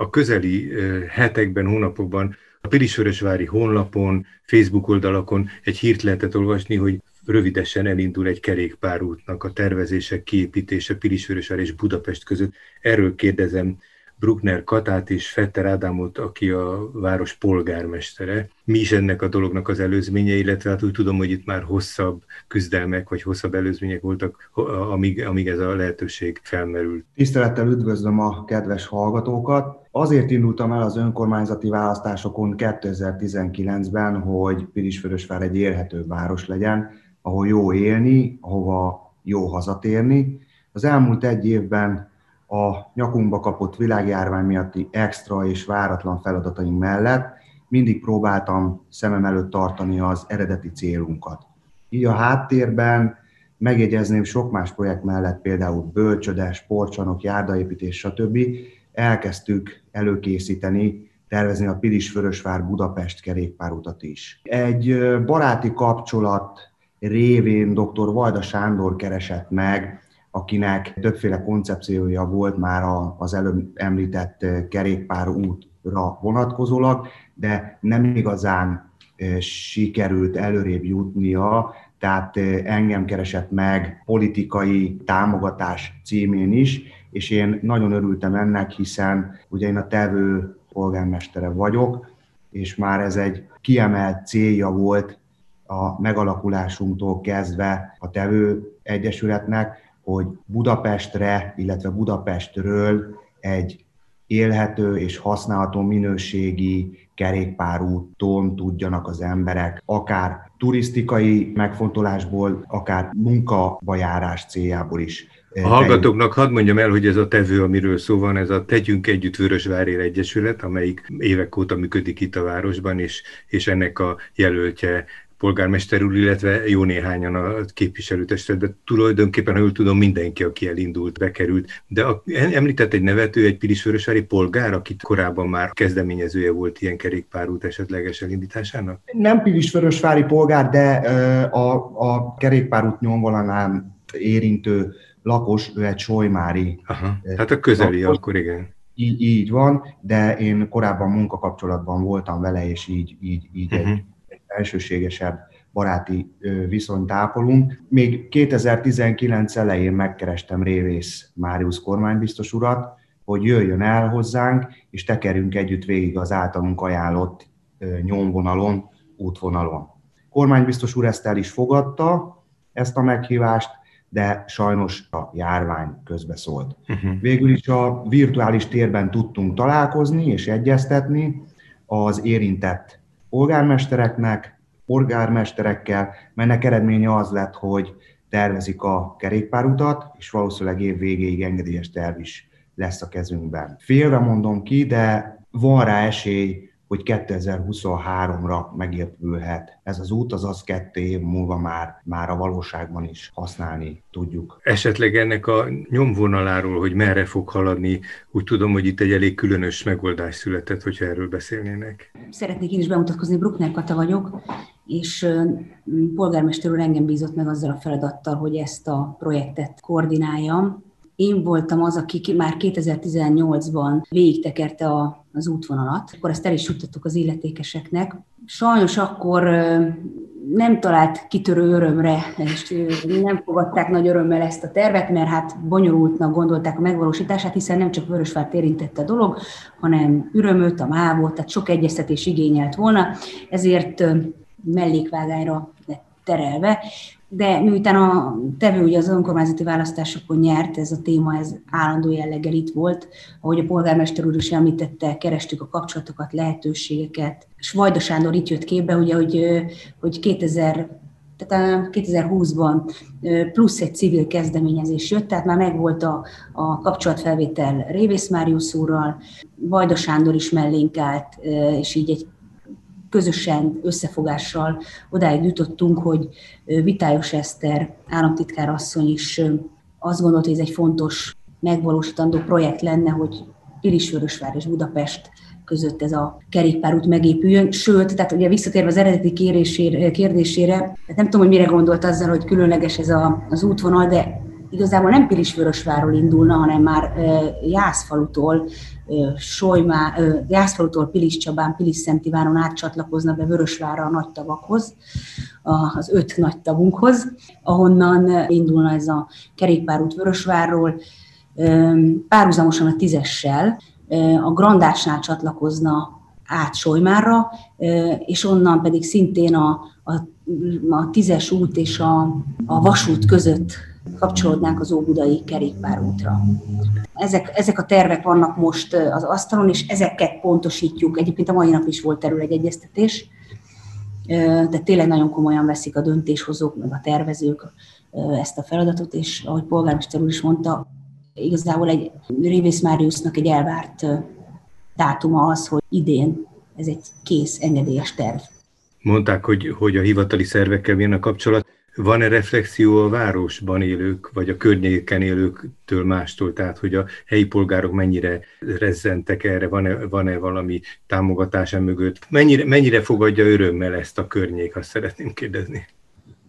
a közeli hetekben, hónapokban a Pilisvörösvári honlapon, Facebook oldalakon egy hírt lehetett olvasni, hogy rövidesen elindul egy kerékpárútnak a tervezése, kiépítése Pilisvörösvár és Budapest között. Erről kérdezem Bruckner Katát és Fetter Ádámot, aki a város polgármestere. Mi is ennek a dolognak az előzménye, illetve hát úgy tudom, hogy itt már hosszabb küzdelmek, vagy hosszabb előzmények voltak, amíg, amíg ez a lehetőség felmerült. Tisztelettel üdvözlöm a kedves hallgatókat. Azért indultam el az önkormányzati választásokon 2019-ben, hogy Pirisvörösvár egy élhető város legyen, ahol jó élni, ahova jó hazatérni. Az elmúlt egy évben a nyakunkba kapott világjárvány miatti extra és váratlan feladataink mellett mindig próbáltam szemem előtt tartani az eredeti célunkat. Így a háttérben megjegyezném sok más projekt mellett, például bölcsöde, sportcsarnok, járdaépítés, stb. elkezdtük előkészíteni, tervezni a Pilis-Vörösvár Budapest kerékpárutat is. Egy baráti kapcsolat révén dr. Vajda Sándor keresett meg akinek többféle koncepciója volt már az előbb említett kerékpár útra vonatkozólag, de nem igazán sikerült előrébb jutnia, tehát engem keresett meg politikai támogatás címén is, és én nagyon örültem ennek, hiszen ugye én a tevő polgármestere vagyok, és már ez egy kiemelt célja volt a megalakulásunktól kezdve a tevő egyesületnek, hogy Budapestre, illetve Budapestről egy élhető és használható minőségi kerékpárúton tudjanak az emberek akár turisztikai megfontolásból, akár munkabajárás céljából is a hallgatóknak hadd mondjam el, hogy ez a tevő, amiről szó van, ez a Tegyünk Együtt Vörösvárér Egyesület, amelyik évek óta működik itt a városban, és, és ennek a jelöltje polgármester úr, illetve jó néhányan a képviselőtestületben. Tulajdonképpen, ha jól tudom, mindenki, aki elindult, bekerült. De a, említett egy nevető, egy Pilisvörösvári polgár, akit korábban már kezdeményezője volt ilyen kerékpárút esetleges elindításának? Nem Pilisvörösvári polgár, de a, a kerékpárút nyomvonalán érintő lakos, ő egy Solymári. Aha, hát a közeli, lakos. akkor igen. Így, így van, de én korábban munkakapcsolatban voltam vele, és így, így, így uh-huh. egy elsőségesebb baráti viszonyt ápolunk. Még 2019 elején megkerestem Révész Máriusz kormánybiztos urat, hogy jöjjön el hozzánk, és tekerünk együtt végig az általunk ajánlott nyomvonalon, útvonalon. Kormánybiztos úr ezt el is fogadta, ezt a meghívást, de sajnos a járvány közbeszólt. Uh-huh. Végül is a virtuális térben tudtunk találkozni és egyeztetni az érintett polgármestereknek, polgármesterekkel, melynek eredménye az lett, hogy tervezik a kerékpárutat, és valószínűleg év végéig engedélyes terv is lesz a kezünkben. Félve mondom ki, de van rá esély, hogy 2023-ra megépülhet ez az út, azaz kettő év múlva már, már a valóságban is használni tudjuk. Esetleg ennek a nyomvonaláról, hogy merre fog haladni, úgy tudom, hogy itt egy elég különös megoldás született, hogyha erről beszélnének. Szeretnék én is bemutatkozni, Bruckner Kata vagyok, és polgármester úr engem bízott meg azzal a feladattal, hogy ezt a projektet koordináljam, én voltam az, aki már 2018-ban végigtekerte a, az útvonalat, akkor ezt el is juttattuk az illetékeseknek. Sajnos akkor nem talált kitörő örömre, és nem fogadták nagy örömmel ezt a tervet, mert hát bonyolultnak gondolták a megvalósítását, hiszen nem csak Vörösvárt érintette a dolog, hanem Ürömöt, a Mávot, tehát sok egyeztetés igényelt volna, ezért mellékvágányra lett terelve de miután a tevő ugye az önkormányzati választásokon nyert, ez a téma ez állandó jelleggel itt volt, ahogy a polgármester úr is említette, kerestük a kapcsolatokat, lehetőségeket, és Vajda Sándor itt jött képbe, ugye, hogy, hogy 2000 tehát 2020-ban plusz egy civil kezdeményezés jött, tehát már megvolt a, a kapcsolatfelvétel Révész Máriusz úrral, Vajda Sándor is mellénk állt, és így egy közösen, összefogással odáig jutottunk, hogy Vitályos Eszter államtitkár asszony is azt gondolt, hogy ez egy fontos, megvalósítandó projekt lenne, hogy Pilisvörösvár és Budapest között ez a kerékpárút megépüljön. Sőt, tehát ugye visszatérve az eredeti kérésére, kérdésére, tehát nem tudom, hogy mire gondolt azzal, hogy különleges ez a, az útvonal, de igazából nem Pilisvörösvárról indulna, hanem már Jászfalutól, Solymá, Jászfalutól Pilis Csabán, Pilis Szent Ivánon átcsatlakozna be Vörösvárra a nagy tavakhoz, az öt nagy tavunkhoz, ahonnan indulna ez a kerékpárút Vörösvárról, párhuzamosan a tízessel, a Grandásnál csatlakozna át Solymárra, és onnan pedig szintén a, a, a tízes út és a, a vasút között kapcsolódnánk az Óbudai kerékpárútra. Ezek, ezek a tervek vannak most az asztalon, és ezeket pontosítjuk. Egyébként a mai nap is volt erről egy egyeztetés, de tényleg nagyon komolyan veszik a döntéshozók, meg a tervezők ezt a feladatot, és ahogy polgármester úr is mondta, igazából egy Révész Máriusznak egy elvárt dátuma az, hogy idén ez egy kész engedélyes terv. Mondták, hogy, hogy a hivatali szervekkel jön a kapcsolat. Van-e reflexió a városban élők, vagy a környéken élőktől mástól? Tehát, hogy a helyi polgárok mennyire rezzentek erre? Van-e, van-e valami támogatás mögött? Mennyire, mennyire fogadja örömmel ezt a környék? Azt szeretném kérdezni.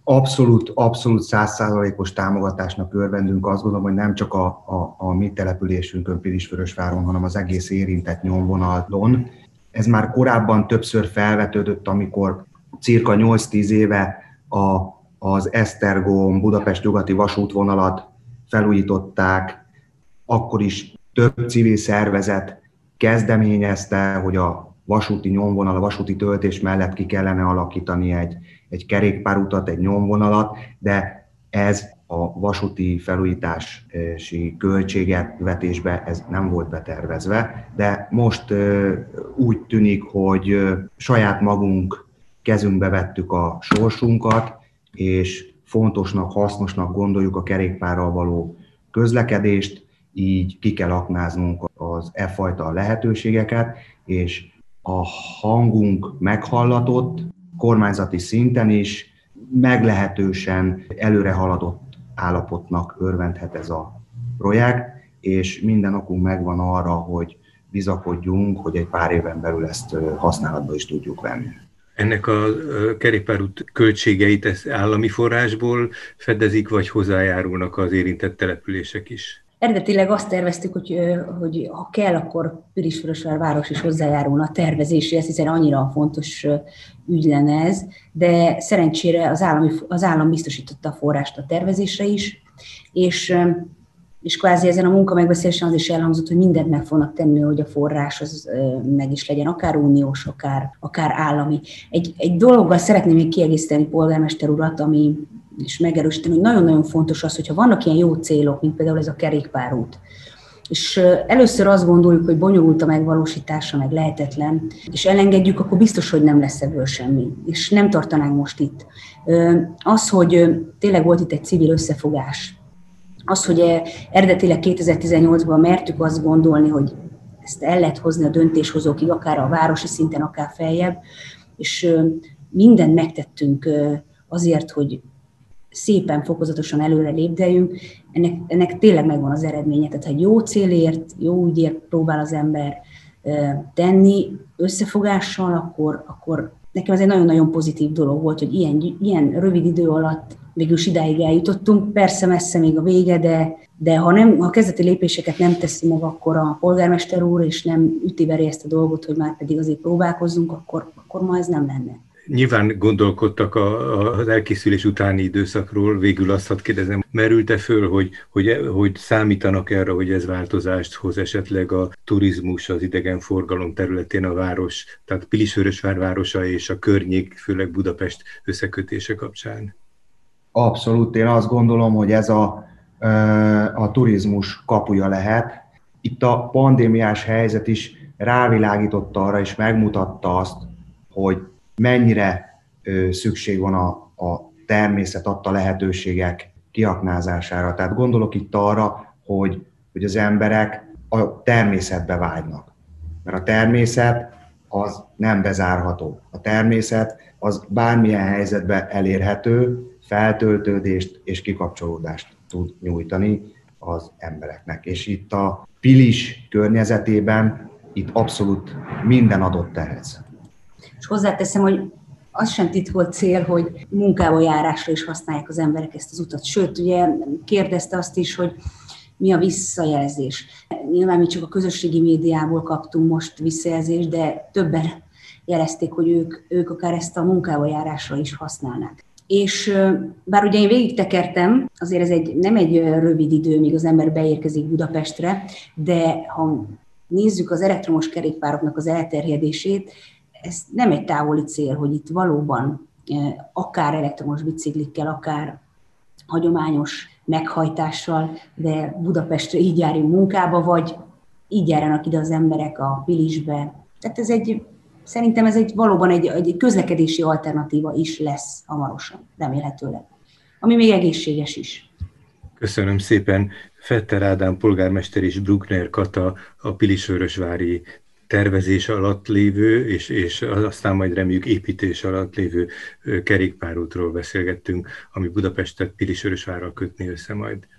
Abszolút, abszolút százszázalékos támogatásnak örvendünk. Azt gondolom, hogy nem csak a, a, a mi településünkön, Pilisvörösváron, hanem az egész érintett nyomvonalon. Ez már korábban többször felvetődött, amikor cirka 8-10 éve a, az Esztergom Budapest nyugati vasútvonalat felújították, akkor is több civil szervezet kezdeményezte, hogy a vasúti nyomvonal, a vasúti töltés mellett ki kellene alakítani egy, egy kerékpárutat, egy nyomvonalat, de ez a vasúti felújítási költséget vetésbe ez nem volt betervezve, de most úgy tűnik, hogy saját magunk kezünkbe vettük a sorsunkat, és fontosnak, hasznosnak gondoljuk a kerékpárral való közlekedést, így ki kell aknáznunk az e fajta lehetőségeket, és a hangunk meghallatott, kormányzati szinten is meglehetősen előre haladott állapotnak örvendhet ez a projekt, és minden okunk megvan arra, hogy bizakodjunk, hogy egy pár éven belül ezt használatba is tudjuk venni. Ennek a kerékpárút költségeit ezt állami forrásból fedezik, vagy hozzájárulnak az érintett települések is? Eredetileg azt terveztük, hogy, hogy ha kell, akkor Pirisvörösvár város is hozzájárulna a tervezéséhez, hiszen annyira fontos ügy lenne ez, de szerencsére az, állami, az állam biztosította a forrást a tervezésre is, és, és kvázi ezen a munka megbeszélésen az is elhangzott, hogy mindent meg fognak tenni, hogy a forrás az meg is legyen, akár uniós, akár, akár állami. Egy, egy dologgal szeretném még kiegészíteni polgármester urat, ami és megerősíteni, hogy nagyon-nagyon fontos az, hogyha vannak ilyen jó célok, mint például ez a kerékpárút, és először azt gondoljuk, hogy bonyolult a megvalósítása, meg lehetetlen, és elengedjük, akkor biztos, hogy nem lesz ebből semmi, és nem tartanánk most itt. Az, hogy tényleg volt itt egy civil összefogás, az, hogy eredetileg 2018-ban mertük azt gondolni, hogy ezt el lehet hozni a döntéshozókig, akár a városi szinten, akár feljebb, és mindent megtettünk azért, hogy szépen, fokozatosan előre lépdeljünk, ennek, ennek tényleg megvan az eredménye. Tehát ha jó célért, jó ügyért próbál az ember tenni összefogással, akkor, akkor nekem ez egy nagyon-nagyon pozitív dolog volt, hogy ilyen, ilyen rövid idő alatt végül idáig eljutottunk. Persze messze még a vége, de, de ha, nem, ha a kezdeti lépéseket nem teszi meg akkor a polgármester úr, és nem üti ezt a dolgot, hogy már pedig azért próbálkozzunk, akkor, akkor ma ez nem lenne. Nyilván gondolkodtak a, a, az elkészülés utáni időszakról, végül azt hadd kérdezem, merült-e föl, hogy, hogy, hogy számítanak erre, hogy ez változást hoz esetleg a turizmus, az idegenforgalom területén a város, tehát Pilisvörösvár városa és a környék, főleg Budapest összekötése kapcsán? Abszolút, én azt gondolom, hogy ez a, a turizmus kapuja lehet. Itt a pandémiás helyzet is rávilágította arra, és megmutatta azt, hogy mennyire szükség van a, a természet adta lehetőségek kiaknázására. Tehát gondolok itt arra, hogy, hogy az emberek a természetbe vágynak. Mert a természet az nem bezárható. A természet az bármilyen helyzetben elérhető, feltöltődést és kikapcsolódást tud nyújtani az embereknek. És itt a Pilis környezetében itt abszolút minden adott ehhez. És hozzáteszem, hogy az sem titkolt cél, hogy munkába járásra is használják az emberek ezt az utat. Sőt, ugye kérdezte azt is, hogy mi a visszajelzés. Nyilván mi csak a közösségi médiából kaptunk most visszajelzést, de többen jelezték, hogy ők, ők akár ezt a munkába járásra is használnák. És bár ugye én végig tekertem, azért ez egy, nem egy rövid idő, míg az ember beérkezik Budapestre, de ha nézzük az elektromos kerékpároknak az elterjedését, ez nem egy távoli cél, hogy itt valóban akár elektromos biciklikkel, akár hagyományos meghajtással, de Budapestre így járjunk munkába, vagy így járnak ide az emberek a Pilisbe. Tehát ez egy, szerintem ez egy valóban egy, egy közlekedési alternatíva is lesz hamarosan, remélhetőleg. Ami még egészséges is. Köszönöm szépen. Fetter Ádám polgármester és Bruckner Kata a Pilisvörösvári tervezés alatt lévő, és, és aztán majd reméljük építés alatt lévő kerékpárútról beszélgettünk, ami Budapestet Pilisörösvárral kötni össze majd.